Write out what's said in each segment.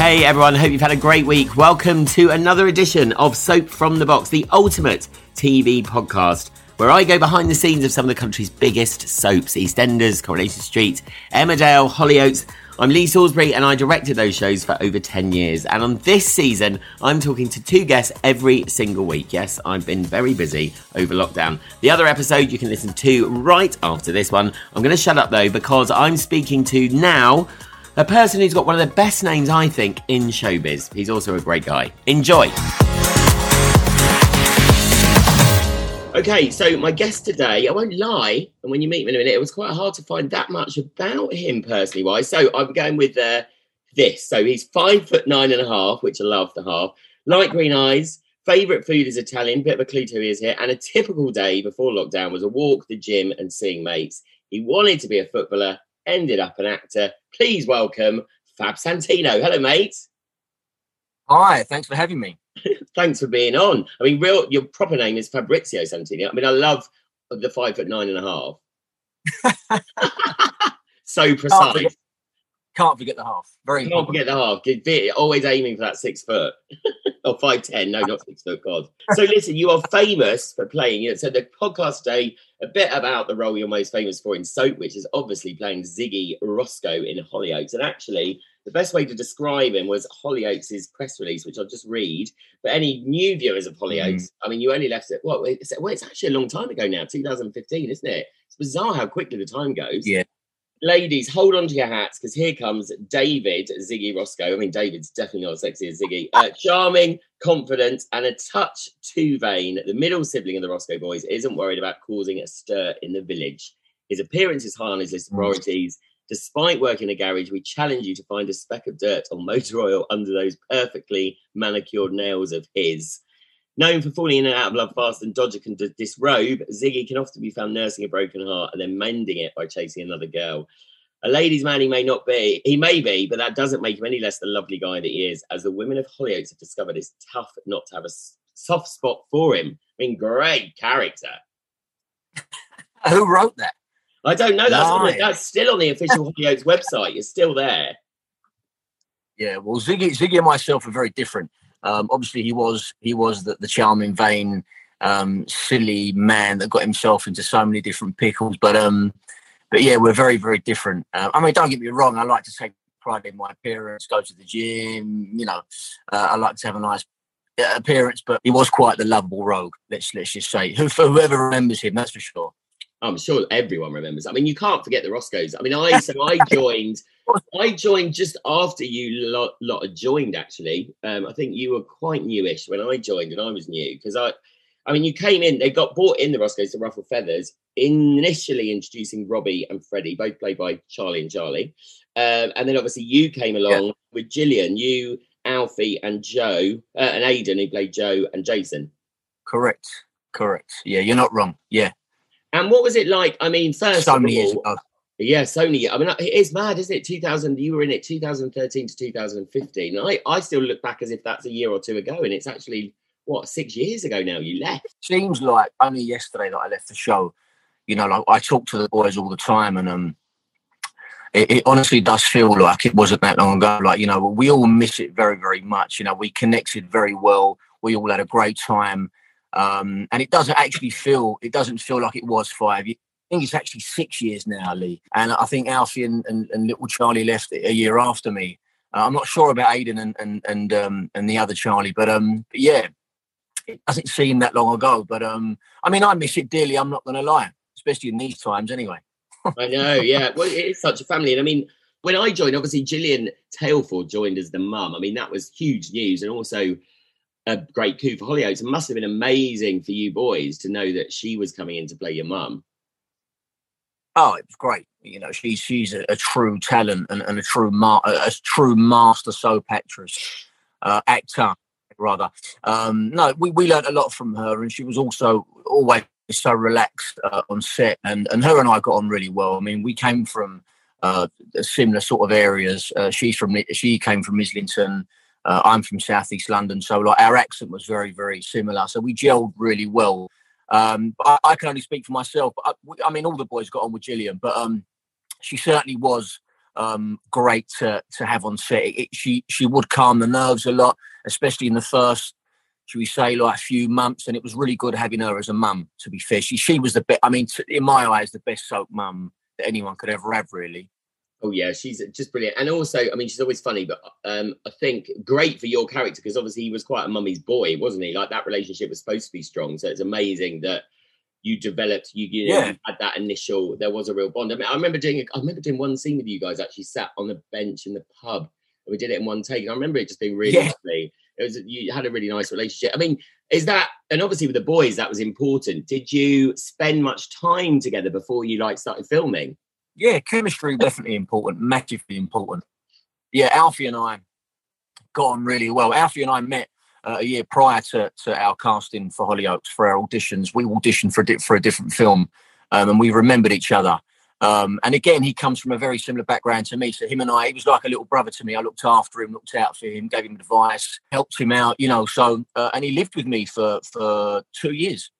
Hey everyone, hope you've had a great week. Welcome to another edition of Soap from the Box, the ultimate TV podcast, where I go behind the scenes of some of the country's biggest soaps EastEnders, Coronation Street, Emmerdale, Hollyoaks. I'm Lee Salisbury and I directed those shows for over 10 years. And on this season, I'm talking to two guests every single week. Yes, I've been very busy over lockdown. The other episode you can listen to right after this one. I'm going to shut up though because I'm speaking to now a person who's got one of the best names, I think, in showbiz. He's also a great guy. Enjoy. Okay, so my guest today, I won't lie, and when you meet him in a minute, it was quite hard to find that much about him personally wise. So I'm going with uh, this. So he's five foot nine and a half, which I love the half, light green eyes, favourite food is Italian, bit of a clue to who he is here, and a typical day before lockdown was a walk, the gym, and seeing mates. He wanted to be a footballer, ended up an actor. Please welcome Fab Santino. Hello, mate. Hi, thanks for having me. thanks for being on. I mean, real your proper name is Fabrizio Santino. I mean, I love the five foot nine and a half. so precise. Can't forget, the half. Very can't forget the half. Always aiming for that six foot or five ten. No, not six foot. God. So listen, you are famous for playing. You know, so the podcast today a bit about the role you're most famous for in Soap, which is obviously playing Ziggy Roscoe in Hollyoaks. And actually, the best way to describe him was Hollyoaks' press release, which I'll just read. But any new viewers of Hollyoaks, mm. I mean, you only left it, what, it's, well, it's actually a long time ago now, 2015, isn't it? It's bizarre how quickly the time goes. Yeah. Ladies, hold on to your hats because here comes David Ziggy Roscoe. I mean, David's definitely not as sexy as Ziggy. Uh, charming, confident, and a touch too vain. The middle sibling of the Roscoe boys isn't worried about causing a stir in the village. His appearance is high on his list of mm. priorities. Despite working in a garage, we challenge you to find a speck of dirt or motor oil under those perfectly manicured nails of his. Known for falling in and out of love fast and Dodger can disrobe, Ziggy can often be found nursing a broken heart and then mending it by chasing another girl. A ladies' man he may not be, he may be, but that doesn't make him any less the lovely guy that he is, as the women of Hollyoaks have discovered it's tough not to have a soft spot for him. I mean, great character. Who wrote that? I don't know. That's, the, that's still on the official Hollyoaks website. It's still there. Yeah, well, Ziggy, Ziggy and myself are very different. Um, obviously, he was he was the, the charming, vain, um, silly man that got himself into so many different pickles. But um, but yeah, we're very very different. Uh, I mean, don't get me wrong. I like to take pride in my appearance, go to the gym. You know, uh, I like to have a nice uh, appearance. But he was quite the lovable rogue. Let's let's just say, Who, whoever remembers him, that's for sure. I'm sure everyone remembers. I mean, you can't forget the Roscoes. I mean, I so I joined. I joined just after you lot, lot joined. Actually, um, I think you were quite newish when I joined, and I was new because I. I mean, you came in. They got bought in the Roscoes to ruffle feathers. Initially introducing Robbie and Freddie, both played by Charlie and Charlie, um, and then obviously you came along yeah. with Gillian, you, Alfie, and Joe, uh, and Ayden, who played Joe and Jason. Correct. Correct. Yeah, you're not wrong. Yeah. And what was it like? I mean, first so many years ago. Yeah, Sony. I mean, it's mad, isn't it? 2000, you were in it 2013 to 2015. I, I still look back as if that's a year or two ago, and it's actually what six years ago now. You left. Seems like only yesterday that I left the show. You know, like I talk to the boys all the time, and um, it, it, honestly does feel like it wasn't that long ago. Like you know, we all miss it very, very much. You know, we connected very well. We all had a great time. Um, and it doesn't actually feel it doesn't feel like it was five. Think it's actually six years now, Lee. And I think Alfie and, and, and little Charlie left a year after me. Uh, I'm not sure about Ayden and and and um, and the other Charlie, but um, yeah, it doesn't seem that long ago. But um, I mean, I miss it dearly. I'm not going to lie, especially in these times, anyway. I know, yeah. Well, it is such a family, and I mean, when I joined, obviously Gillian Taylforth joined as the mum. I mean, that was huge news, and also a great coup for Hollyoaks. It must have been amazing for you boys to know that she was coming in to play your mum. Oh, it was great. You know, she's she's a, a true talent and, and a true ma- a, true master soap actress, uh, actor rather. Um, no, we, we learned a lot from her, and she was also always so relaxed uh, on set, and and her and I got on really well. I mean, we came from uh, similar sort of areas. Uh, she's from she came from Islington. Uh, I'm from Southeast London, so like our accent was very very similar. So we gelled really well. Um, I, I, can only speak for myself. I, I, mean, all the boys got on with Gillian, but um, she certainly was um, great to to have on set. It, she she would calm the nerves a lot, especially in the first, should we say, like a few months. And it was really good having her as a mum. To be fair, she she was the best. I mean, t- in my eyes, the best soap mum that anyone could ever have. Really. Oh yeah, she's just brilliant, and also, I mean, she's always funny. But um, I think great for your character because obviously he was quite a mummy's boy, wasn't he? Like that relationship was supposed to be strong, so it's amazing that you developed. You, you, know, yeah. had that initial. There was a real bond. I mean, I remember doing. I remember doing one scene with you guys. Actually, sat on the bench in the pub, and we did it in one take. And I remember it just being really yeah. lovely. It was you had a really nice relationship. I mean, is that and obviously with the boys that was important. Did you spend much time together before you like started filming? Yeah, chemistry definitely important, massively important. Yeah, Alfie and I got on really well. Alfie and I met uh, a year prior to, to our casting for Hollyoaks for our auditions. We auditioned for a, di- for a different film, um, and we remembered each other. Um, and again, he comes from a very similar background to me. So him and I, he was like a little brother to me. I looked after him, looked out for him, gave him advice, helped him out, you know. So uh, and he lived with me for for two years.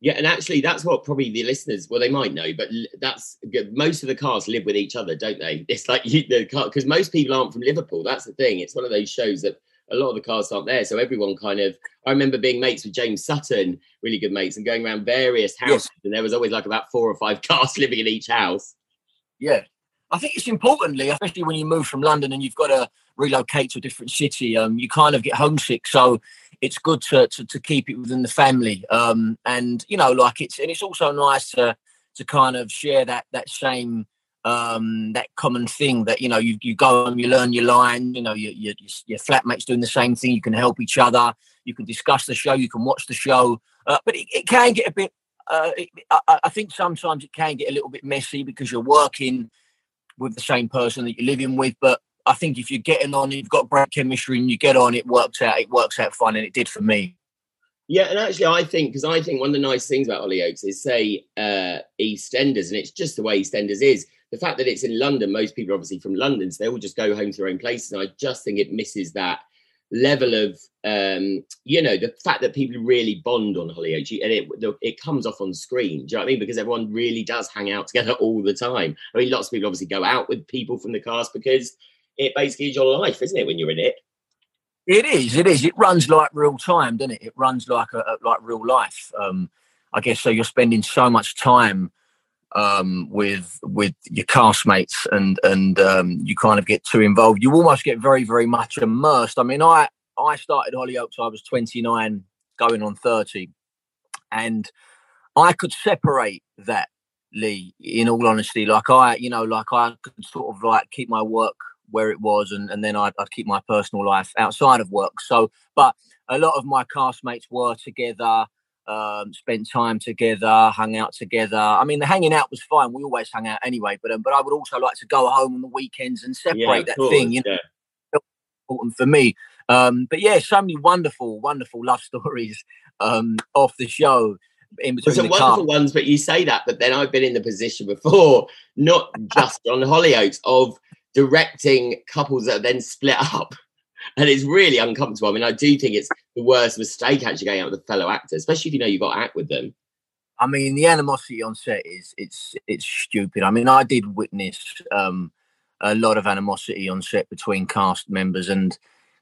Yeah, and actually, that's what probably the listeners, well, they might know, but that's most of the cars live with each other, don't they? It's like you, the car because most people aren't from Liverpool. That's the thing. It's one of those shows that a lot of the cars aren't there, so everyone kind of. I remember being mates with James Sutton, really good mates, and going around various houses, yes. and there was always like about four or five cars living in each house. Yeah, I think it's importantly, especially when you move from London and you've got to relocate to a different city, um, you kind of get homesick. So it's good to, to, to keep it within the family. Um, and you know, like it's and it's also nice to to kind of share that that same um, that common thing that you know you you go and you learn your line. You know, your your, your flatmates doing the same thing. You can help each other. You can discuss the show. You can watch the show. Uh, but it, it, can get a bit. Uh, it, I, I think sometimes it can get a little bit messy because you're working with the same person that you're living with. But I think if you're getting on, you've got great chemistry and you get on, it works out. It works out fine, and it did for me. Yeah, and actually, I think because I think one of the nice things about Hollyoaks is say uh, EastEnders, and it's just the way EastEnders is. The fact that it's in London, most people are obviously from London, so they all just go home to their own places. And I just think it misses that level of, um, you know, the fact that people really bond on Hollyoaks, and it it comes off on screen. Do you know what I mean? Because everyone really does hang out together all the time. I mean, lots of people obviously go out with people from the cast because it basically is your life, isn't it, when you're in it? It is. It is. It runs like real time, doesn't it? It runs like a, like real life. Um, I guess so. You're spending so much time um, with with your castmates, and and um, you kind of get too involved. You almost get very very much immersed. I mean, I I started Hollyoaks. I was 29, going on 30, and I could separate that Lee. In all honesty, like I, you know, like I could sort of like keep my work where it was, and, and then I'd, I'd keep my personal life outside of work. So, but a lot of my castmates were together, um, spent time together, hung out together. I mean, the hanging out was fine. We always hung out anyway, but um, but I would also like to go home on the weekends and separate yeah, that course, thing. You know, yeah. important for me. Um, but yeah, so many wonderful, wonderful love stories um, off the show. In between some wonderful car. ones, but you say that, but then I've been in the position before, not just on Hollyoaks, of directing couples that are then split up. And it's really uncomfortable. I mean, I do think it's the worst mistake actually going out with a fellow actor, especially if you know you've got to act with them. I mean, the animosity on set is it's it's stupid. I mean, I did witness um, a lot of animosity on set between cast members and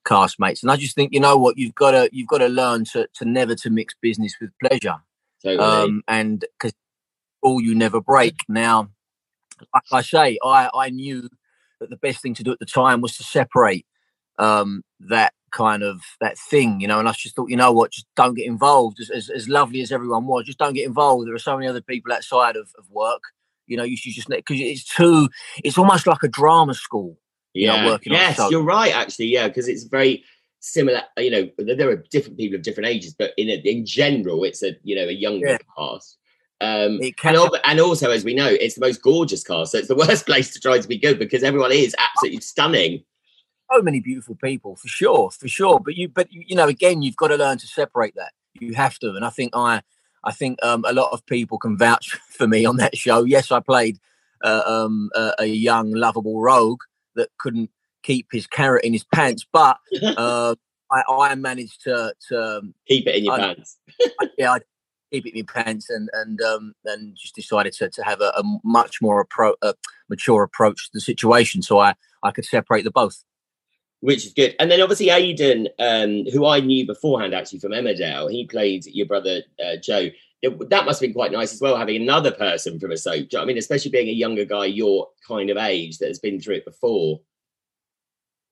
cast mates, and I just think you know what you've got to you've got to learn to to never to mix business with pleasure, totally. um, and because all you never break. Now, like I say, I I knew that the best thing to do at the time was to separate um, that kind of that thing, you know. And I just thought, you know what, just don't get involved. As, as, as lovely as everyone was, just don't get involved. There are so many other people outside of, of work. You know, you should just because it's too. It's almost like a drama school. Yeah. You know, yes, you're right. Actually, yeah, because it's very. similar. You know, there are different people of different ages, but in a, in general, it's a you know a younger yeah. cast. Um, and, and, also, as we know, it's the most gorgeous car, So it's the worst place to try to be good because everyone is absolutely stunning. So many beautiful people, for sure, for sure. But you, but you know, again, you've got to learn to separate that. You have to, and I think I, I think um, a lot of people can vouch for me on that show. Yes, I played uh, um, uh, a young, lovable rogue that couldn't keep his carrot in his pants, but uh, I, I, managed to, to um, keep it in your I, pants. I, yeah, I keep it in my pants, and and um, and just decided to, to have a, a much more appro- a mature approach to the situation, so I I could separate the both. Which is good, and then obviously Ayden, um, who I knew beforehand actually from Emmerdale, he played your brother uh, Joe. It, that must have been quite nice as well, having another person from a soap. I mean, especially being a younger guy your kind of age that has been through it before.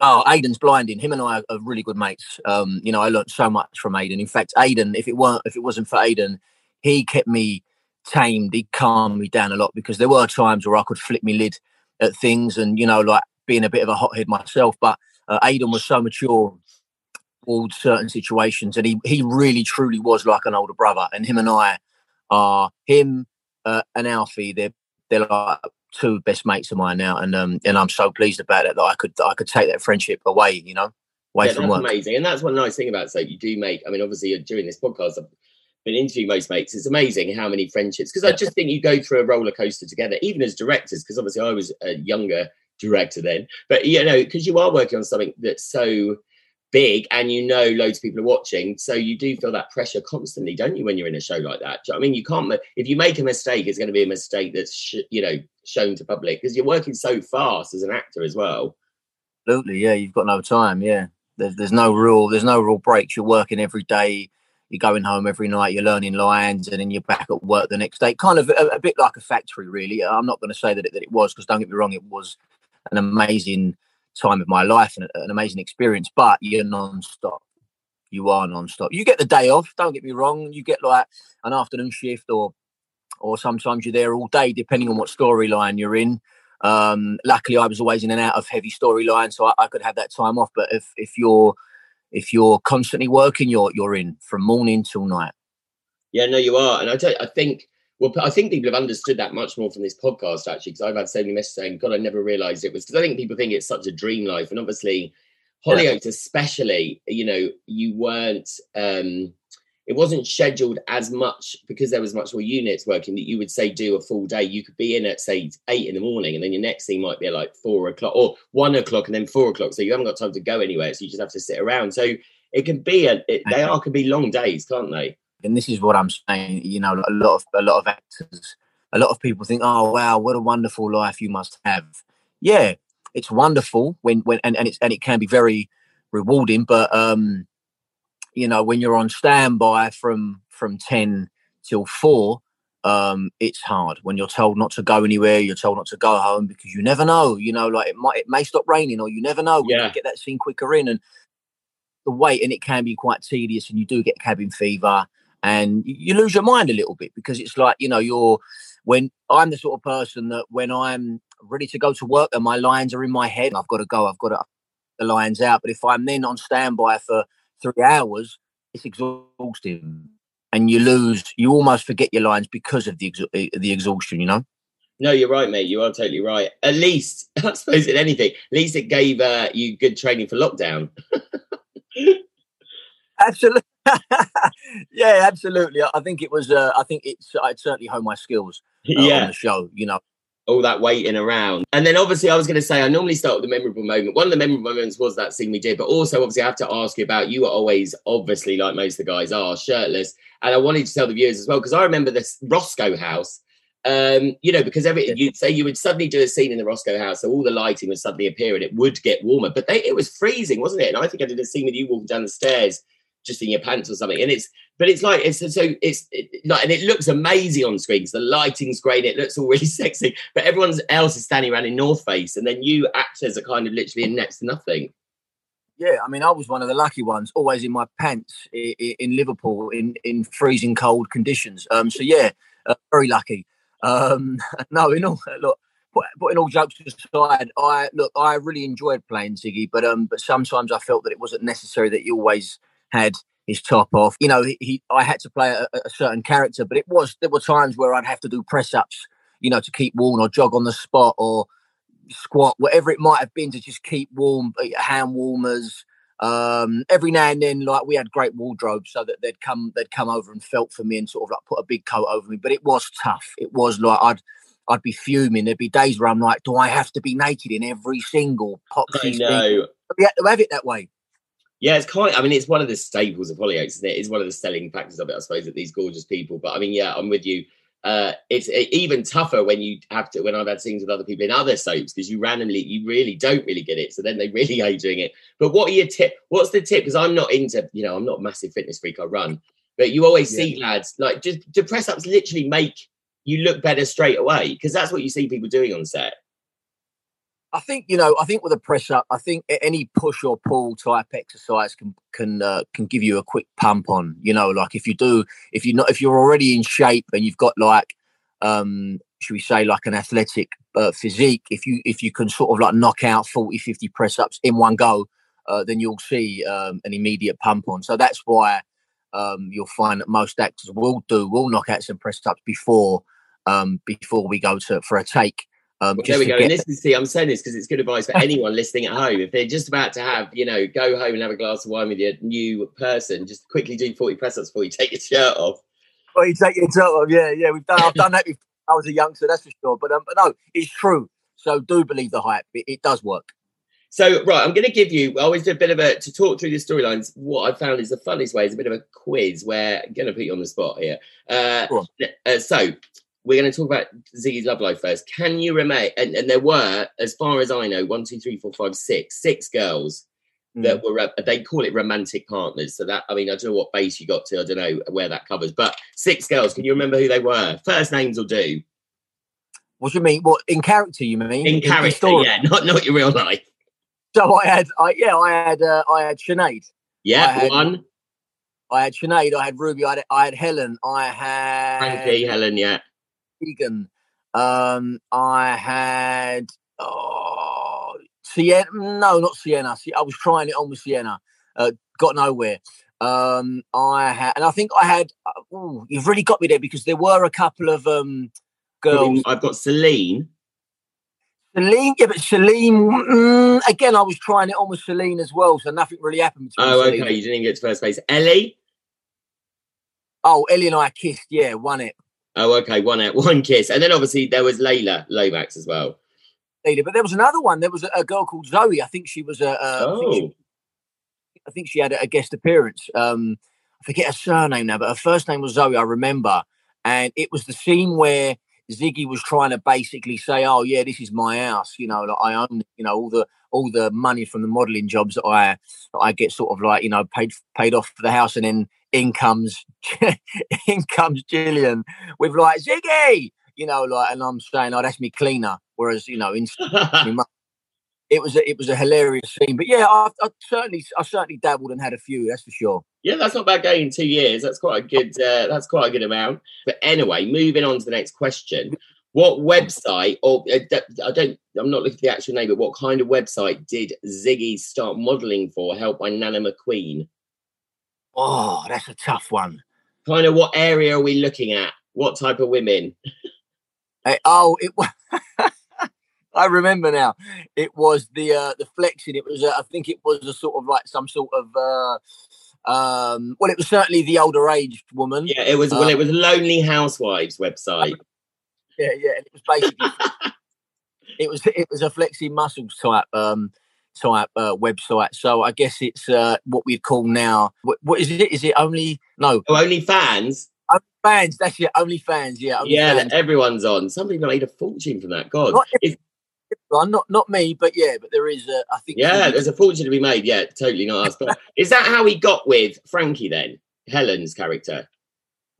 Oh, Ayden's blinding. Him and I are really good mates. Um, you know, I learned so much from Ayden. In fact, Ayden, if it weren't, if it wasn't for Ayden, he kept me tamed. He calmed me down a lot because there were times where I could flip me lid at things, and you know, like being a bit of a hothead myself. But uh, Ayden was so mature towards certain situations, and he he really truly was like an older brother. And him and I are him uh, and Alfie. They're they're like two best mates of mine now, and um, and I'm so pleased about it that I could I could take that friendship away, you know, away yeah, from work. Amazing, and that's one nice thing about so you do make. I mean, obviously, during this podcast, I've been interviewing most mates. It's amazing how many friendships because I just think you go through a roller coaster together, even as directors. Because obviously, I was a younger director then, but you know, because you are working on something that's so big and you know loads of people are watching. So you do feel that pressure constantly don't you when you're in a show like that? I mean? You can't if you make a mistake it's going to be a mistake that's sh- you know shown to public because you're working so fast as an actor as well. Absolutely yeah you've got no time yeah. There's, there's no rule there's no rule breaks. You're working every day you're going home every night you're learning lines and then you're back at work the next day. Kind of a, a bit like a factory really. I'm not going to say that it, that it was because don't get me wrong it was an amazing time of my life and an amazing experience, but you're non-stop. You are non-stop. You get the day off, don't get me wrong. You get like an afternoon shift or or sometimes you're there all day, depending on what storyline you're in. Um, luckily, I was always in and out of heavy storyline, so I, I, could have that time off. But if if you're if you're constantly working, you're you're in from morning till night. Yeah, no, you are, and I you, I think well, I think people have understood that much more from this podcast actually, because I've had so many messages saying, "God, I never realised it was." Because I think people think it's such a dream life, and obviously, Hollyoaks, yeah. especially, you know, you weren't. um it wasn't scheduled as much because there was much more units working that you would say do a full day. You could be in at say eight in the morning, and then your next scene might be at like four o'clock or one o'clock, and then four o'clock. So you haven't got time to go anywhere, so you just have to sit around. So it can be a, it, they are can be long days, can't they? And this is what I'm saying. You know, a lot of a lot of actors, a lot of people think, "Oh, wow, what a wonderful life you must have." Yeah, it's wonderful when when and, and it's and it can be very rewarding, but um, you know, when you're on standby from from ten till four, um, it's hard when you're told not to go anywhere. You're told not to go home because you never know. You know, like it might it may stop raining, or you never know. Yeah. get that scene quicker in, and the wait, and it can be quite tedious, and you do get cabin fever and you lose your mind a little bit because it's like you know you're when i'm the sort of person that when i'm ready to go to work and my lines are in my head i've got to go i've got to the lines out but if i'm then on standby for three hours it's exhausting and you lose you almost forget your lines because of the eh, the exhaustion you know no, you're right, mate. You are totally right. At least, I suppose, in anything, at least it gave uh, you good training for lockdown. Absolutely. yeah, absolutely. I think it was. Uh, I think it's. I'd certainly honed my skills. Uh, yeah. on the show. You know, all that waiting around. And then obviously I was going to say, I normally start with the memorable moment. One of the memorable moments was that scene we did, but also obviously I have to ask you about, you are always obviously like most of the guys are shirtless. And I wanted to tell the viewers as well, because I remember this Roscoe house, um, you know, because every, you'd say you would suddenly do a scene in the Roscoe house. So all the lighting would suddenly appear and it would get warmer, but they, it was freezing, wasn't it? And I think I did a scene with you walking down the stairs just in your pants or something. And it's, but it's like it's so it's it, like, and it looks amazing on screen. the lighting's great, it looks all really sexy. But everyone else is standing around in North Face, and then you actors are kind of literally in next to nothing. Yeah, I mean, I was one of the lucky ones, always in my pants in, in Liverpool in in freezing cold conditions. Um, so yeah, uh, very lucky. Um, no, in all look, putting all jokes aside, I look, I really enjoyed playing Ziggy, but um, but sometimes I felt that it wasn't necessary that you always had his top off. You know, he, he I had to play a, a, certain character, but it was there were times where I'd have to do press ups, you know, to keep warm or jog on the spot or squat, whatever it might have been to just keep warm, uh, hand warmers. Um, every now and then, like we had great wardrobes, so that they'd come, they'd come over and felt for me and sort of like put a big coat over me. But it was tough. It was like I'd I'd be fuming. There'd be days where I'm like, do I have to be naked in every single poxy? I know. We had to have it that way. Yeah, it's quite. I mean, it's one of the staples of Hollyoaks, isn't it? It's one of the selling factors of it, I suppose, that these gorgeous people. But I mean, yeah, I'm with you. Uh, it's even tougher when you have to. When I've had scenes with other people in other soaps, because you randomly, you really don't really get it. So then they really hate doing it. But what are your tip? What's the tip? Because I'm not into, you know, I'm not a massive fitness freak. I run, but you always yeah. see lads like just to press ups literally make you look better straight away because that's what you see people doing on set. I think you know. I think with a press up, I think any push or pull type exercise can can uh, can give you a quick pump on. You know, like if you do, if you're not, if you're already in shape and you've got like, um, should we say, like an athletic uh, physique, if you if you can sort of like knock out 40, 50 press ups in one go, uh, then you'll see um, an immediate pump on. So that's why um, you'll find that most actors will do will knock out some press ups before um, before we go to for a take. Um, well, there we go. And this is see, I'm saying this because it's good advice for anyone listening at home. If they're just about to have, you know, go home and have a glass of wine with your new person, just quickly do 40 press ups before you take your shirt off. Well, you take your shirt off, yeah, yeah. We've done. I've done that before. I was a youngster, that's for sure. But um, but no, it's true. So do believe the hype. It, it does work. So right, I'm going to give you. I always do a bit of a to talk through the storylines. What I found is the funniest way is a bit of a quiz where I'm going to put you on the spot here. Uh, uh, so we're going to talk about Ziggy's love life first. Can you remember? And, and, there were, as far as I know, one, two, three, four, five, six, six girls mm. that were. They call it romantic partners. So that I mean, I don't know what base you got to. I don't know where that covers, but six girls. Can you remember who they were? First names will do. What do you mean? What in character? You mean in, in character? In yeah, not not your real life. So I had, I yeah, I had, uh, I had Sinead. Yeah, I had, one. I had Sinead. I had Ruby. I had, I had Helen. I had Frankie, Helen. Yeah. Tegan. Um, I had oh, Sienna. No, not Sienna. I was trying it on with Sienna. Uh, got nowhere. Um, I had, and I think I had. Uh, ooh, you've really got me there because there were a couple of um girls. I've got Celine. Celine, yeah, but Celine mm, again. I was trying it on with Celine as well, so nothing really happened. Oh, okay. Celine. You didn't get to first base. Ellie. Oh, Ellie and I kissed. Yeah, won it. Oh, okay, one out, one kiss, and then obviously there was Layla Lomax as well. Layla, but there was another one. There was a, a girl called Zoe. I think she was a. a oh. I, think she, I think she had a, guest appearance. Um, I forget her surname now, but her first name was Zoe. I remember, and it was the scene where Ziggy was trying to basically say, "Oh yeah, this is my house. You know, like I own, you know, all the all the money from the modelling jobs that I that I get sort of like you know paid paid off for the house, and then in comes in comes Gillian with like Ziggy, you know, like, and I'm saying, oh, that's me cleaner. Whereas, you know, in it was a, it was a hilarious scene. But yeah, I, I, certainly I certainly dabbled and had a few. That's for sure. Yeah, that's not bad going in two years. That's quite a good. Uh, that's quite a good amount. But anyway, moving on to the next question. What website, or uh, I don't, I'm not looking at the actual name, but what kind of website did Ziggy start modelling for? Helped by Nana McQueen. Oh, that's a tough one. Kind of what area are we looking at? What type of women? Hey, oh, it was. I remember now. It was the uh, the flexing. It was. Uh, I think it was a sort of like some sort of. Uh, um, well, it was certainly the older aged woman. Yeah, it was. well, it um, was Lonely Housewives website. Yeah, yeah. it was basically. it was. It was a flexing muscles type. Um, type uh, website. So I guess it's uh, what we'd call now. What, what is it? Is it only no? Oh, only fans. Only fans. That's it. Only fans. Yeah. Only yeah. Fans. Everyone's on. Some people made a fortune from that. God. Not, not not me, but yeah, but there is. A, I think. Yeah, there's a fortune to be made. Yeah, totally not us. But is that how he got with Frankie then? Helen's character.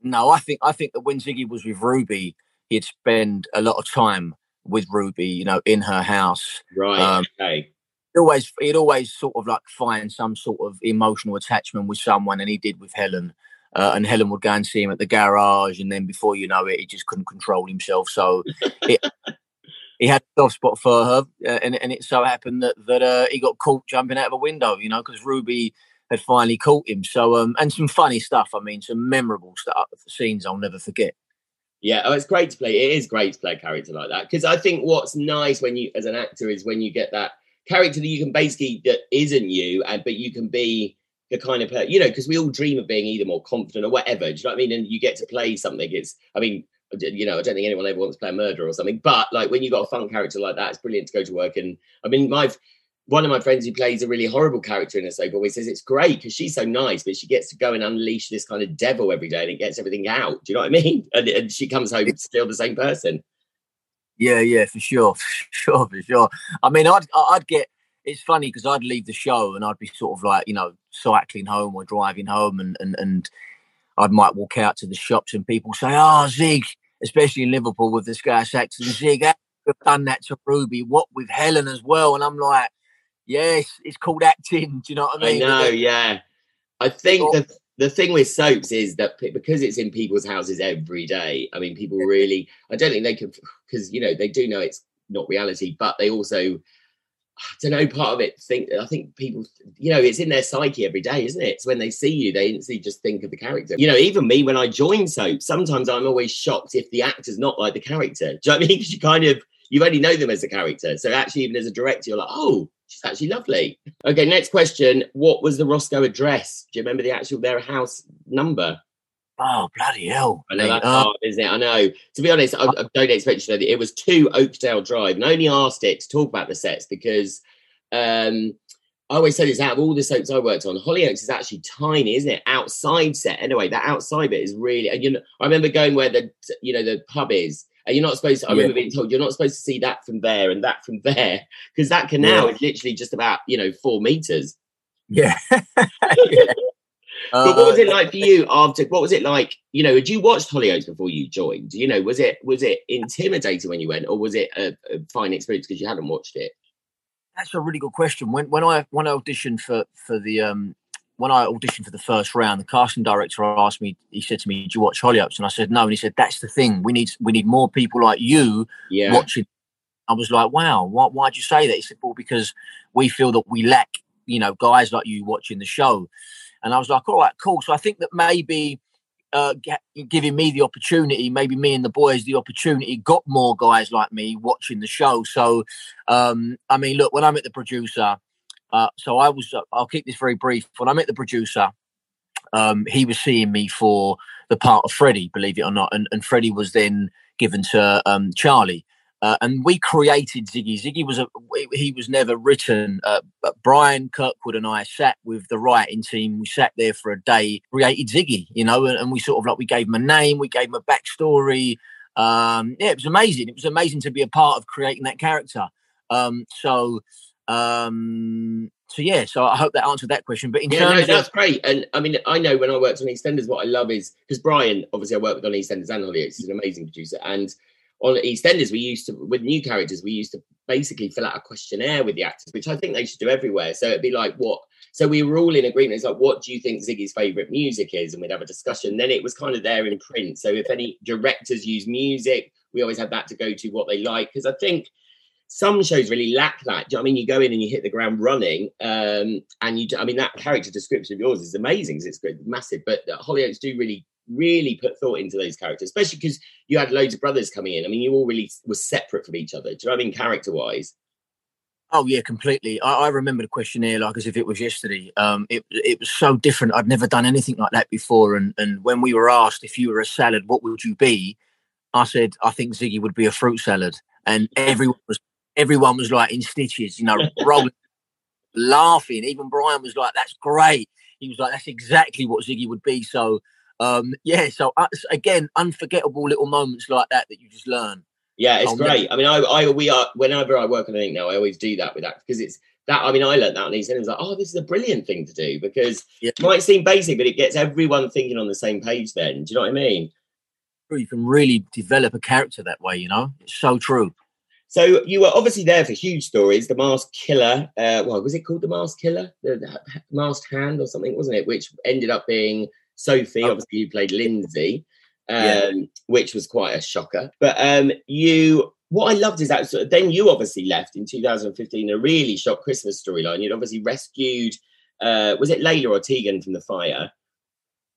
No, I think I think that when Ziggy was with Ruby, he'd spend a lot of time with Ruby, you know, in her house. Right. Um, okay always he'd always sort of like find some sort of emotional attachment with someone, and he did with Helen. Uh, and Helen would go and see him at the garage, and then before you know it, he just couldn't control himself. So, it, he had a soft spot for her, uh, and, and it so happened that that uh, he got caught jumping out of a window, you know, because Ruby had finally caught him. So, um, and some funny stuff. I mean, some memorable stuff, scenes I'll never forget. Yeah, oh, it's great to play. It is great to play a character like that because I think what's nice when you, as an actor, is when you get that character that you can basically that isn't you, and but you can be the kind of you know because we all dream of being either more confident or whatever. Do you know what I mean? And you get to play something. It's, I mean, you know, I don't think anyone ever wants to play a murderer or something, but like when you got a fun character like that, it's brilliant to go to work. And I mean, my one of my friends who plays a really horrible character in a soap always says it's great because she's so nice, but she gets to go and unleash this kind of devil every day and it gets everything out. Do you know what I mean? And, and she comes home still the same person. Yeah, yeah, for sure, for sure, for sure. I mean, I'd I'd get. It's funny because I'd leave the show and I'd be sort of like you know cycling home or driving home and and and I might walk out to the shops and people say, "Oh, Zig," especially in Liverpool with the Scouse accent, "Zig, have done that to Ruby? What with Helen as well?" And I'm like, "Yes, it's called acting." Do you know what I mean? I know, yeah. I think the the thing with soaps is that because it's in people's houses every day. I mean, people really. I don't think they can because you know they do know it's not reality, but they also I don't know, part of it think I think people you know, it's in their psyche every day, isn't it? It's when they see you, they instantly just think of the character. You know, even me when I join soap, sometimes I'm always shocked if the actor's not like the character. Do you know what I mean? Because you kind of you only know them as a character. So actually, even as a director, you're like, oh, she's actually lovely. Okay, next question. What was the Roscoe address? Do you remember the actual their house number? Oh bloody hell! I know that's uh, hard, isn't it? I know. To be honest, I, I don't expect you to know that it was two Oakdale Drive, and I only asked it to talk about the sets because um, I always say this out of all the soaps I worked on, Hollyoaks is actually tiny, isn't it? Outside set, anyway. That outside bit is really. And you know, I remember going where the you know the pub is, and you're not supposed to. I yeah. remember being told you're not supposed to see that from there and that from there because that canal yeah. is literally just about you know four meters. Yeah. yeah but what was it uh, like for you after? What was it like? You know, had you watched Hollyoaks before you joined? You know, was it was it intimidating when you went, or was it a, a fine experience because you hadn't watched it? That's a really good question. When when I when I auditioned for for the um when I auditioned for the first round, the casting director asked me. He said to me, "Do you watch Hollyoaks?" And I said, "No." And he said, "That's the thing. We need we need more people like you yeah. watching." I was like, "Wow, why why'd you say that?" He said, "Well, because we feel that we lack, you know, guys like you watching the show." And I was like, all right, cool. So I think that maybe uh, giving me the opportunity, maybe me and the boys the opportunity, got more guys like me watching the show. So, um, I mean, look, when I met the producer, uh, so I was, uh, I'll keep this very brief. When I met the producer, um, he was seeing me for the part of Freddie, believe it or not. And, and Freddie was then given to um, Charlie. Uh, and we created Ziggy. Ziggy was a he was never written. Uh, but Bryan Kirkwood and I sat with the writing team. We sat there for a day, created Ziggy, you know, and, and we sort of like we gave him a name, we gave him a backstory. Um, yeah, it was amazing. It was amazing to be a part of creating that character. Um, so, um, so yeah, so I hope that answered that question. But in yeah, terms no, that's of, great. And I mean, I know when I worked on EastEnders, what I love is because Bryan, obviously, I worked with on EastEnders and Hollyoaks. He's an amazing producer, and on EastEnders, we used to with new characters, we used to basically fill out a questionnaire with the actors, which I think they should do everywhere. So it'd be like, what? So we were all in agreement. It's like, what do you think Ziggy's favorite music is? And we'd have a discussion. Then it was kind of there in print. So if any directors use music, we always had that to go to what they like. Because I think some shows really lack that. Do you know I mean? You go in and you hit the ground running, um, and you. I mean, that character description of yours is amazing. It's great, massive. But Hollyoaks do really really put thought into those characters, especially because you had loads of brothers coming in. I mean, you all really were separate from each other. Do you know what I mean, character wise? Oh yeah, completely. I, I, remember the questionnaire like as if it was yesterday. Um, it it was so different. I'd never done anything like that before. And and when we were asked if you were a salad, what would you be? I said I think Ziggy would be a fruit salad, and everyone was everyone was like in stitches, you know, rolling, laughing. Even Bryan was like, "That's great." He was like, "That's exactly what Ziggy would be." So um, yeah, so uh, again, unforgettable little moments like that that you just learn. Yeah, it's great. I mean, I, I, we are whenever I work on anything now, I always do that with that because it's that. I mean, I learned that on these, was like, oh, this is a brilliant thing to do because yeah. it might seem basic, but it gets everyone thinking on the same page. Then, do you know what I mean? You can really develop a character that way. You know, it's so true. So you were obviously there for huge stories. The Masked Killer, uh, well, was it called the Masked Killer? The, the Masked Hand or something, wasn't it? Which ended up being Sophie, oh. obviously, you played Lindsey, um, yeah. which was quite a shocker. But um, you, what I loved is that of, then you obviously left in 2015 a really shock Christmas storyline. You'd obviously rescued, uh, was it Layla or Tegan from the fire?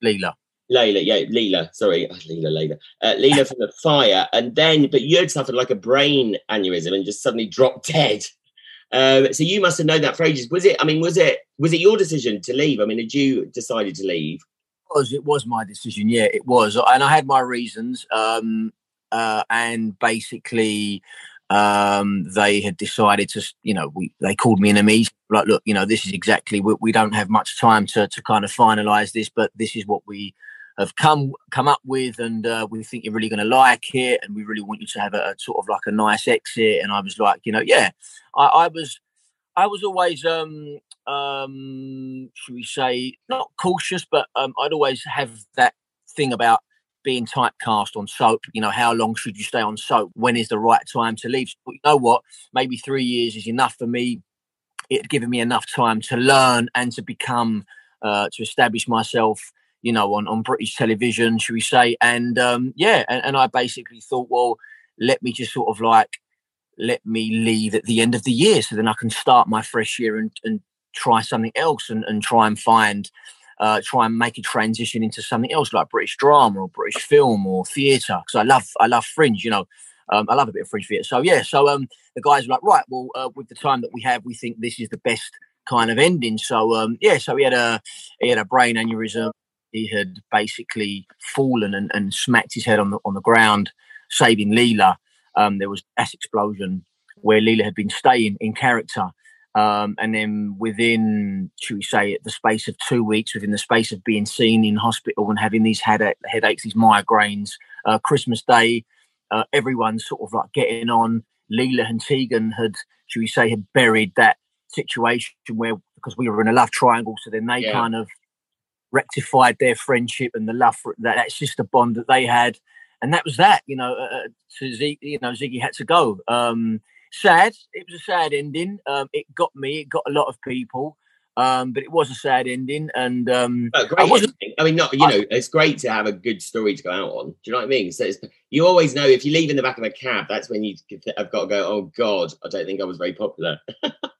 Leela. Layla, yeah, Leela, sorry, oh, Leela, Layla, uh, Leela from the fire, and then, but you had suffered like a brain aneurysm and just suddenly dropped dead. Um, so you must have known that for ages. Was it? I mean, was it? Was it your decision to leave? I mean, did you decided to leave? It was it was my decision? Yeah, it was, and I had my reasons. Um, uh, and basically, um, they had decided to, you know, we they called me in a meeting, like, look, you know, this is exactly we, we don't have much time to to kind of finalize this, but this is what we have come come up with, and uh, we think you're really going to like it, and we really want you to have a, a, sort of like a nice exit. And I was like, you know, yeah, I, I was, I was always, um, um, should we say, not cautious, but um, I'd always have that thing about being typecast on soap. You know, how long should you stay on soap? When is the right time to leave? But you know what? Maybe three years is enough for me. It had given me enough time to learn and to become, uh, to establish myself you know, on, on British television, should we say? And um, yeah, and, and I basically thought, well, let me just sort of like let me leave at the end of the year so then I can start my fresh year and, and try something else and, and try and find uh, try and make a transition into something else like British drama or British film or theatre because I love I love fringe you know um, I love a bit of fringe theatre. So yeah so um, the guys were like right well uh, with the time that we have we think this is the best kind of ending. So um, yeah so he had a he had a brain aneurysm he had basically fallen and, and smacked his head on the on the ground, saving Leela. Um, there was gas explosion where Leela had been staying in character. Um, and then within, should we say, the space of two weeks, within the space of being seen in hospital and having these headache, headaches, these migraines, uh, Christmas Day, uh, everyone's sort of like getting on. Leela and Tegan had, should we say, had buried that situation where because we were in a love triangle, so then they yeah. kind of rectified their friendship and the love for that, that sister bond that they had. And that was that, you know, uh, uh to Ziggy, you know, Ziggy had to go. Um, sad. It was a sad ending. Um, it got me. It got a lot of people. Um, but it was a sad ending, and um, oh, I, wasn't, I mean, not you know, it's great to have a good story to go out on. Do you know what I mean? So you always know if you leave in the back of a cab, that's when you have got to go. Oh God, I don't think I was very popular.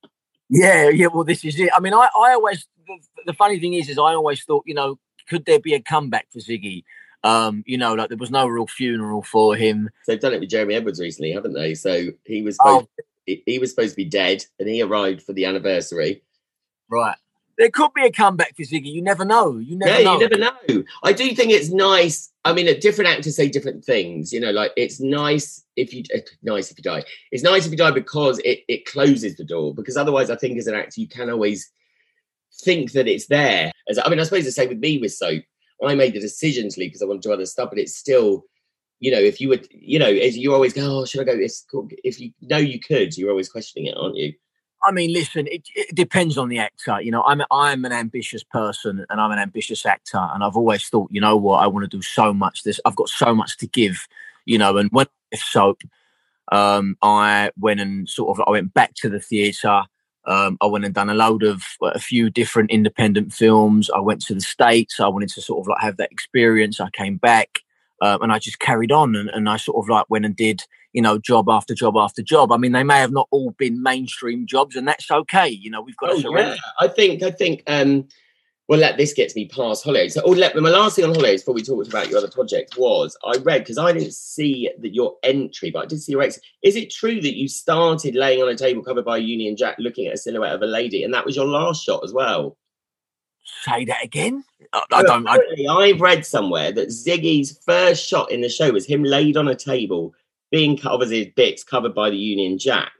Yeah, yeah. Well, this is it. I mean, I, I always the, the, funny thing is, is I always thought, you know, could there be a comeback for Ziggy? Um, you know, like there was no real funeral for him. So they've done it with Jeremy Edwards recently, haven't they? So he was supposed, oh. he, he was supposed to be dead, and he arrived for the anniversary. Right there could be a comeback for Ziggy. You never know. You never yeah, know. you never know. I do think it's nice. I mean, a different actors say different things. You know, like it's nice if you eh, nice if you die. It's nice if you die because it it closes the door. Because otherwise, I think as an actor, you can always think that it's there. As I mean, I suppose the same with me with soap. I made the decision to leave because I want to do other stuff, but it's still, you know, if you would, you know, as you always go, oh, should I go? This if you know you could, you're always questioning it, aren't you? I mean, listen, it, it, depends on the actor. You know, I'm I'm an ambitious person and I'm an ambitious actor, and I've always thought, you know what, I want to do so much. This I've got so much to give. You know, and when if soap, um, I went and sort of I went back to the theatre. Um, I went and done a load of a few different independent films. I went to the states. I wanted to sort of like have that experience. I came back um, and I just carried on and, and I sort of like went and did you know, job after job after job. I mean, they may have not all been mainstream jobs, and that's okay. You know, we've got oh, to Yeah. I think, I think, um, well, let this gets me past Hollyoaks. So, oh, let my last thing on Hollyoaks before we talked about your other project was I read because I didn't see that your entry, but I did see your exit. Is it true that you started laying on a table covered by a Union Jack, looking at a silhouette of a lady, and that was your last shot as well? Say that again. I, I don't. I... I've read somewhere that Ziggy's first shot in the show was him laid on a table being obviously his bits covered by the Union Jack,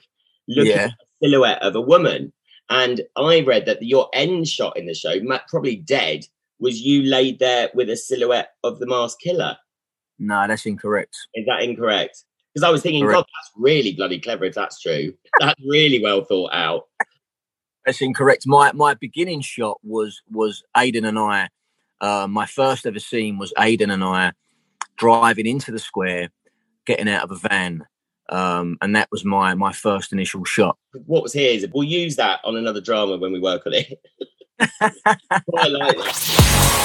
looking yeah. at the silhouette of a woman. And I read that your end shot in the show, probably dead, was you laid there with a silhouette of the masked killer. No, that's incorrect. Is that incorrect? Because I was thinking, correct. God, that's really bloody clever if that's true. That's really well thought out. That's incorrect. My my beginning shot was was Ayden and I. Uh, my first ever scene was Ayden and I driving into the square getting out of a van. Um, and that was my my first initial shot. What was here is we'll use that on another drama when we work on it. I like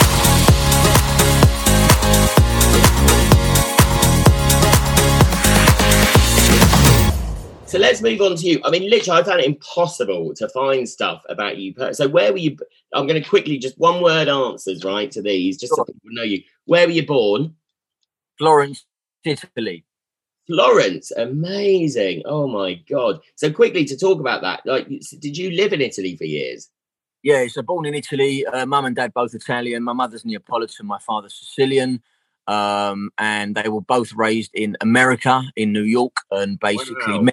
So let's move on to you. I mean, literally, I found it impossible to find stuff about you. So where were you? I'm going to quickly just one word answers right to these, just so people know you. Where were you born? Florence, Italy. Florence, amazing. Oh my god. So quickly to talk about that, like, did you live in Italy for years? Yeah, so born in Italy. Uh, Mum and dad both Italian. My mother's Neapolitan. My father's Sicilian. Um, and they were both raised in America, in New York, and basically wow.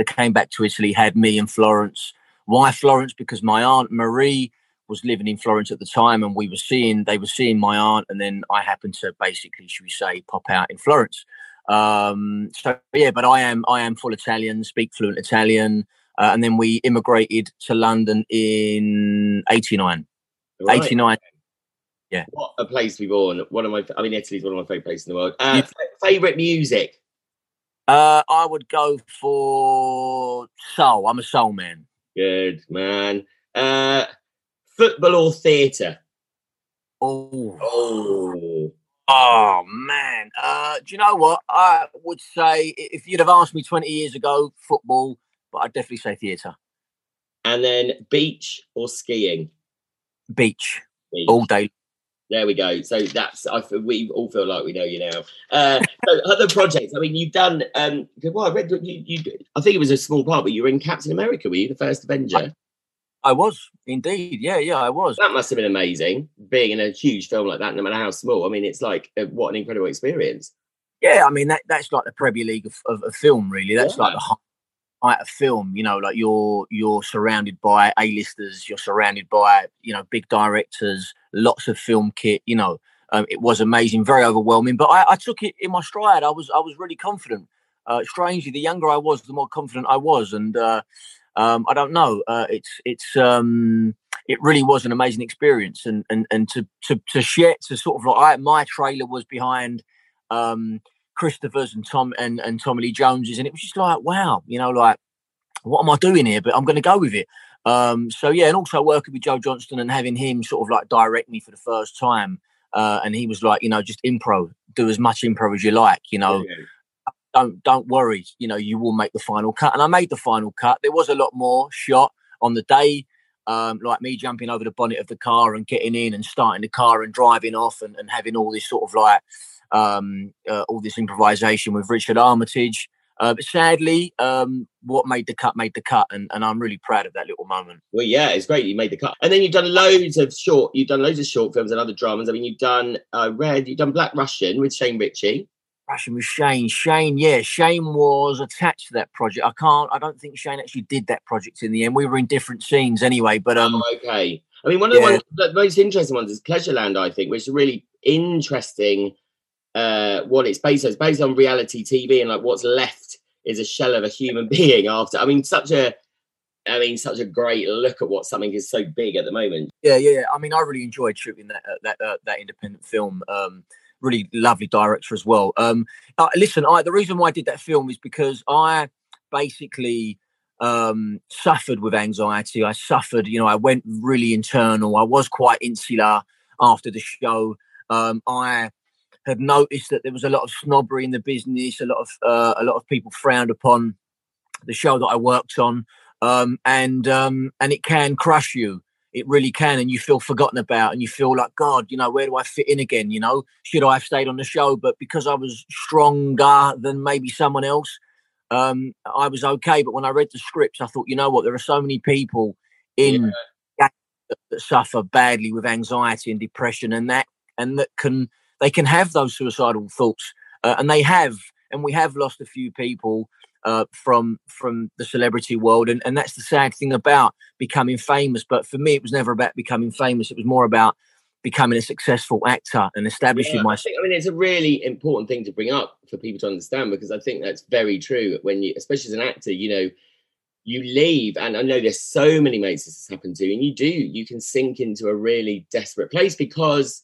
They came back to Italy. Had me in Florence. Why Florence? Because my aunt Marie was living in Florence at the time, and we were seeing they were seeing my aunt, and then I happened to basically, should we say, pop out in Florence. Um, so yeah, but I am I am full Italian, speak fluent Italian, uh, and then we immigrated to London in '89. Right. '89. Yeah. What a place to be born. One of my, I mean, Italy's one of my favorite places in the world. Uh, favorite music? Uh, I would go for soul. I'm a soul man. Good man. Uh, football or theatre? Oh. Oh. Oh man, uh, do you know what? I would say if you'd have asked me 20 years ago, football, but I'd definitely say theatre. And then beach or skiing? Beach, beach. all day. There we go. So that's I we all feel like we know you now. Uh, so other projects. I mean, you've done. Um, well, I read you, you. I think it was a small part, but you were in Captain America. Were you the first Avenger? I was indeed. Yeah, yeah, I was. That must have been amazing being in a huge film like that, no matter how small. I mean, it's like uh, what an incredible experience. Yeah, I mean that that's like the Premier League of, of, of film, really. That's yeah. like the height of film. You know, like you're you're surrounded by A-listers, you're surrounded by you know big directors, lots of film kit. You know, um, it was amazing, very overwhelming. But I, I took it in my stride. I was I was really confident. Uh, strangely, the younger I was, the more confident I was, and. Uh, um, I don't know. Uh, it's it's um, it really was an amazing experience, and and and to to to share to sort of like I, my trailer was behind um, Christopher's and Tom and and Tommy Lee Jones's, and it was just like wow, you know, like what am I doing here? But I'm going to go with it. Um, so yeah, and also working with Joe Johnston and having him sort of like direct me for the first time, uh, and he was like, you know, just improv, do as much improv as you like, you know. Yeah, yeah don't don't worry, you know, you will make the final cut. And I made the final cut. There was a lot more shot on the day, um, like me jumping over the bonnet of the car and getting in and starting the car and driving off and, and having all this sort of like um, uh, all this improvisation with Richard Armitage. Uh, but sadly, um, what made the cut made the cut, and, and I'm really proud of that little moment. Well, yeah, it's great you made the cut, and then you've done loads of short, you've done loads of short films and other dramas. I mean, you've done uh, Red, you've done Black Russian with Shane Richie. Russian with Shane. Shane, yeah, Shane was attached to that project. I can't. I don't think Shane actually did that project in the end. We were in different scenes anyway. But um, oh, okay. I mean, one of the, ones, the most interesting ones is Pleasureland. I think, which is really interesting. Uh, what it's based on. It's based on reality TV, and like what's left is a shell of a human being after. I mean, such a I mean, such a great look at what something is so big at the moment. Yeah, yeah. I mean, I really enjoyed shooting that uh, that uh, that independent film. Um, really lovely director as well. Um, uh, listen, I, the reason why I did that film is because I basically um, suffered with anxiety. I suffered, you know, I went really internal. I was quite insular after the show. Um, I had noticed that there was a lot of snobbery in the business. A lot of uh, a lot of people frowned upon the show that I worked on, um, and um, and it can crush you it really can and you feel forgotten about and you feel like god you know where do i fit in again you know should i have stayed on the show but because i was stronger than maybe someone else um, i was okay but when i read the scripts i thought you know what there are so many people in yeah. that, that suffer badly with anxiety and depression and that and that can they can have those suicidal thoughts uh, and they have and we have lost a few people uh, from from the celebrity world, and and that's the sad thing about becoming famous. But for me, it was never about becoming famous. It was more about becoming a successful actor and establishing yeah, myself. I, I mean, it's a really important thing to bring up for people to understand because I think that's very true. When you, especially as an actor, you know, you leave, and I know there's so many mates this has happened to, and you do, you can sink into a really desperate place because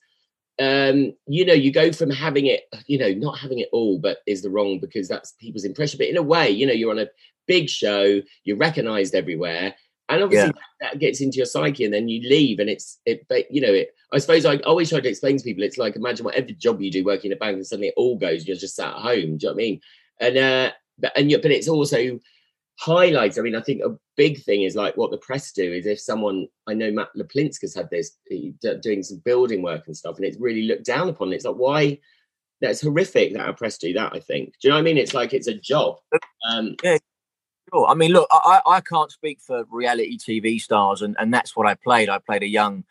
um, you know, you go from having it, you know, not having it all, but is the wrong because that's people's impression. But in a way, you know, you're on a big show, you're recognized everywhere. And obviously yeah. that gets into your psyche and then you leave and it's, it, but you know, it, I suppose I always try to explain to people, it's like, imagine whatever job you do working in a bank and suddenly it all goes, you're just sat at home. Do you know what I mean? And, uh, but and yet, but it's also highlights. I mean, I think a big thing is like what the press do is if someone I know Matt has had this doing some building work and stuff, and it's really looked down upon. It's like why that's horrific that our press do that. I think. Do you know what I mean? It's like it's a job. Um, yeah. Sure. I mean, look, I, I can't speak for reality TV stars, and, and that's what I played. I played a young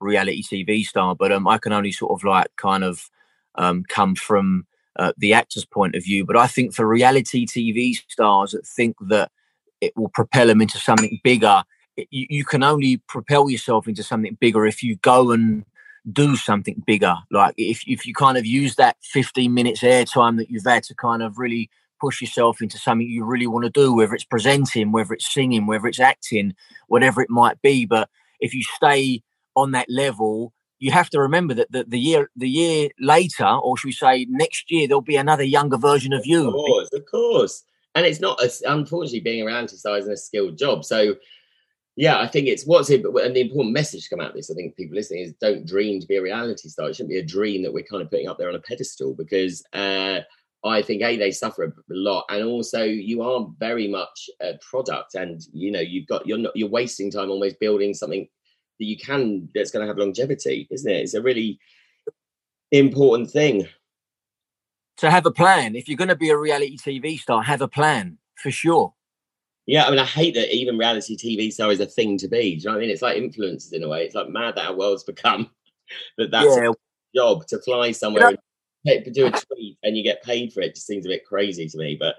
reality TV star, but um, I can only sort of like kind of um, come from uh, the actor's point of view. But I think for reality TV stars that think that it will propel them into something bigger, it, you, you can only propel yourself into something bigger if you go and do something bigger. Like if, if you kind of use that 15 minutes airtime that you've had to kind of really push yourself into something you really want to do, whether it's presenting, whether it's singing, whether it's acting, whatever it might be. But if you stay on that level, you have to remember that the, the year the year later, or should we say next year, there'll be another younger version of you. Of course, of course. And it's not, a, unfortunately, being around to size and a skilled job. So yeah, I think it's what's it, and the important message to come out of this, I think people listening is don't dream to be a reality star. It shouldn't be a dream that we're kind of putting up there on a pedestal because uh, I think a they suffer a lot, and also you are very much a product, and you know you've got you're not you're wasting time almost building something that you can that's going to have longevity, isn't it? It's a really important thing. To have a plan. If you're going to be a reality TV star, have a plan for sure. Yeah, I mean, I hate that even reality TV star is a thing to be. Do you know what I mean? It's like influencers in a way. It's like mad that our world's become that that's yeah. a job to fly somewhere you know, and do a tweet and you get paid for it. Just seems a bit crazy to me, but.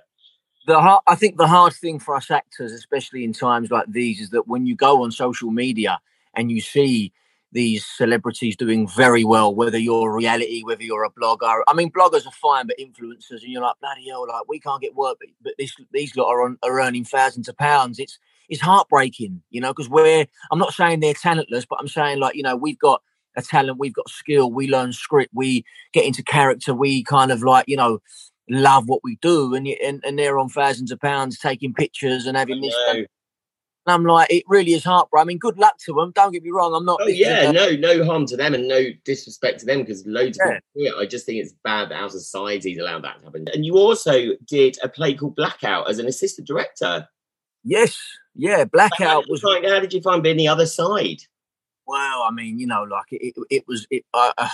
The hard, I think the hard thing for us actors, especially in times like these, is that when you go on social media and you see these celebrities doing very well, whether you're reality, whether you're a blogger. I mean, bloggers are fine, but influencers, and you're like, bloody hell, like we can't get work, but, but this, these lot are, on, are earning thousands of pounds. It's it's heartbreaking, you know, because we're. I'm not saying they're talentless, but I'm saying like, you know, we've got a talent, we've got skill, we learn script, we get into character, we kind of like, you know, love what we do, and and, and they're on thousands of pounds taking pictures and having this. I'm like, it really is heartbreaking. I mean, good luck to them. Don't get me wrong. I'm not. Oh, yeah, no, no harm to them and no disrespect to them because loads yeah. of people do it. I just think it's bad that our society's allowed that to happen. And you also did a play called Blackout as an assistant director. Yes, yeah, Blackout was. Find, how did you find being the other side? Well, I mean, you know, like it, it, it was. It, uh,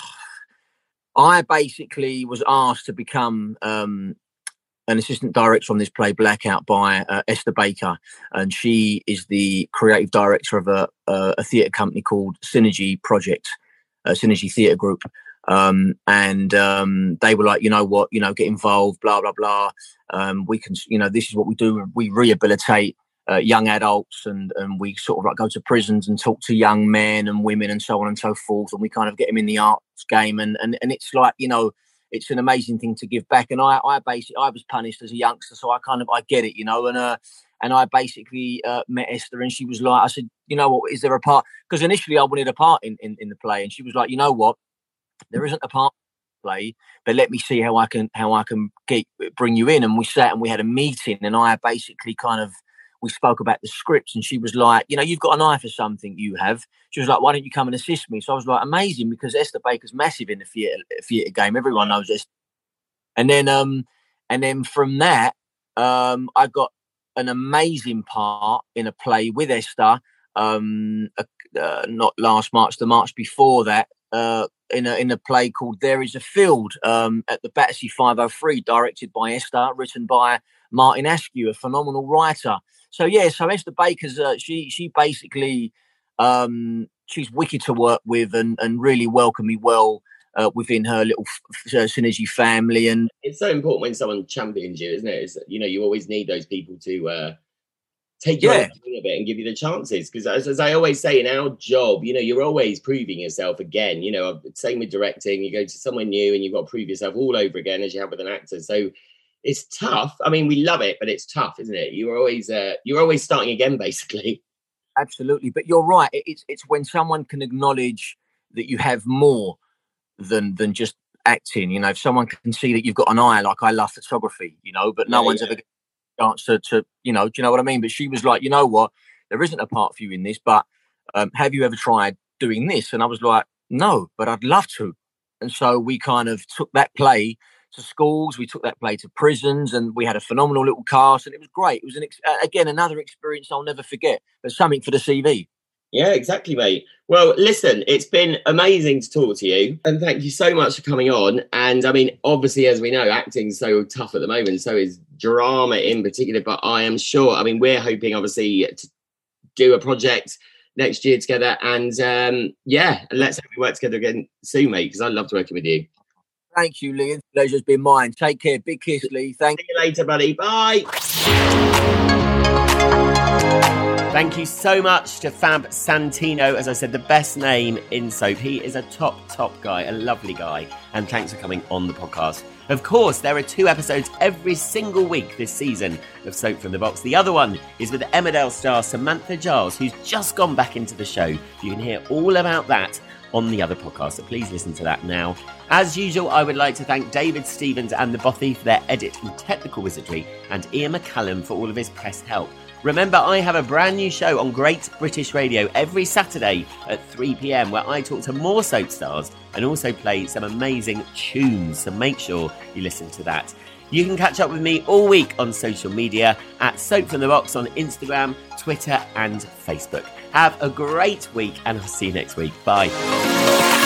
I basically was asked to become um, an assistant director on this play Blackout by uh, Esther Baker, and she is the creative director of a, a, a theatre company called Synergy Project, uh, Synergy Theatre Group. Um, and um, they were like, you know what, you know, get involved, blah blah blah. Um, we can, you know, this is what we do. We rehabilitate uh, young adults, and and we sort of like go to prisons and talk to young men and women and so on and so forth. And we kind of get them in the arts game, and and and it's like, you know it's an amazing thing to give back. And I, I basically, I was punished as a youngster, so I kind of, I get it, you know. And uh, and I basically uh, met Esther, and she was like, I said, you know what, is there a part? Because initially I wanted a part in, in in the play, and she was like, you know what, there isn't a part play, but let me see how I can how I can get bring you in. And we sat and we had a meeting, and I basically kind of we spoke about the scripts and she was like, you know, you've got an eye for something you have. She was like, why don't you come and assist me? So I was like, amazing, because Esther Baker's massive in the theatre theatre game. Everyone knows this. And then um and then from that, um I got an amazing part in a play with Esther. Um uh, not last March, the March before that, uh, in a in a play called There Is a Field um, at the Battersea 503, directed by Esther, written by Martin Askew, a phenomenal writer so yeah, so Esther Baker's uh, she she basically um, she's wicked to work with and and really welcome me well uh, within her little f- uh, synergy family. And it's so important when someone champions you, isn't it? It's, you know, you always need those people to uh, take you yeah. a bit and give you the chances. Because as, as, I always say in our job, you know, you're always proving yourself again. You know, same with directing. You go to somewhere new and you've got to prove yourself all over again as you have with an actor. So it's tough. I mean, we love it, but it's tough, isn't it? You're always uh, you're always starting again, basically. Absolutely, but you're right. It's it's when someone can acknowledge that you have more than than just acting. You know, if someone can see that you've got an eye, like I love photography, you know, but no yeah, one's yeah. ever chance to, to, you know, do you know what I mean? But she was like, you know what, there isn't a part for you in this, but um, have you ever tried doing this? And I was like, no, but I'd love to. And so we kind of took that play to schools. We took that play to prisons, and we had a phenomenal little cast, and it was great. It was an ex- again another experience I'll never forget, but something for the CV. Yeah, exactly, mate. Well, listen, it's been amazing to talk to you, and thank you so much for coming on. And I mean, obviously, as we know, acting's so tough at the moment, so is drama in particular. But I am sure, I mean, we're hoping, obviously, to do a project next year together. And um, yeah, let's hope we work together again soon, mate, because I loved working with you. Thank you, Lee. Pleasure's been mine. Take care. Big kiss, Lee. Thank See you later, buddy. Bye. Thank you so much to Fab Santino. As I said, the best name in soap. He is a top, top guy, a lovely guy. And thanks for coming on the podcast. Of course, there are two episodes every single week this season of Soap from the Box. The other one is with Emmerdale star Samantha Giles, who's just gone back into the show. You can hear all about that on the other podcast, so please listen to that now. As usual, I would like to thank David Stevens and the Bothy for their edit and technical wizardry, and Iain McCallum for all of his press help. Remember, I have a brand new show on Great British Radio every Saturday at 3 pm where I talk to more soap stars and also play some amazing tunes. So make sure you listen to that. You can catch up with me all week on social media at Soap from the Box on Instagram, Twitter, and Facebook. Have a great week, and I'll see you next week. Bye.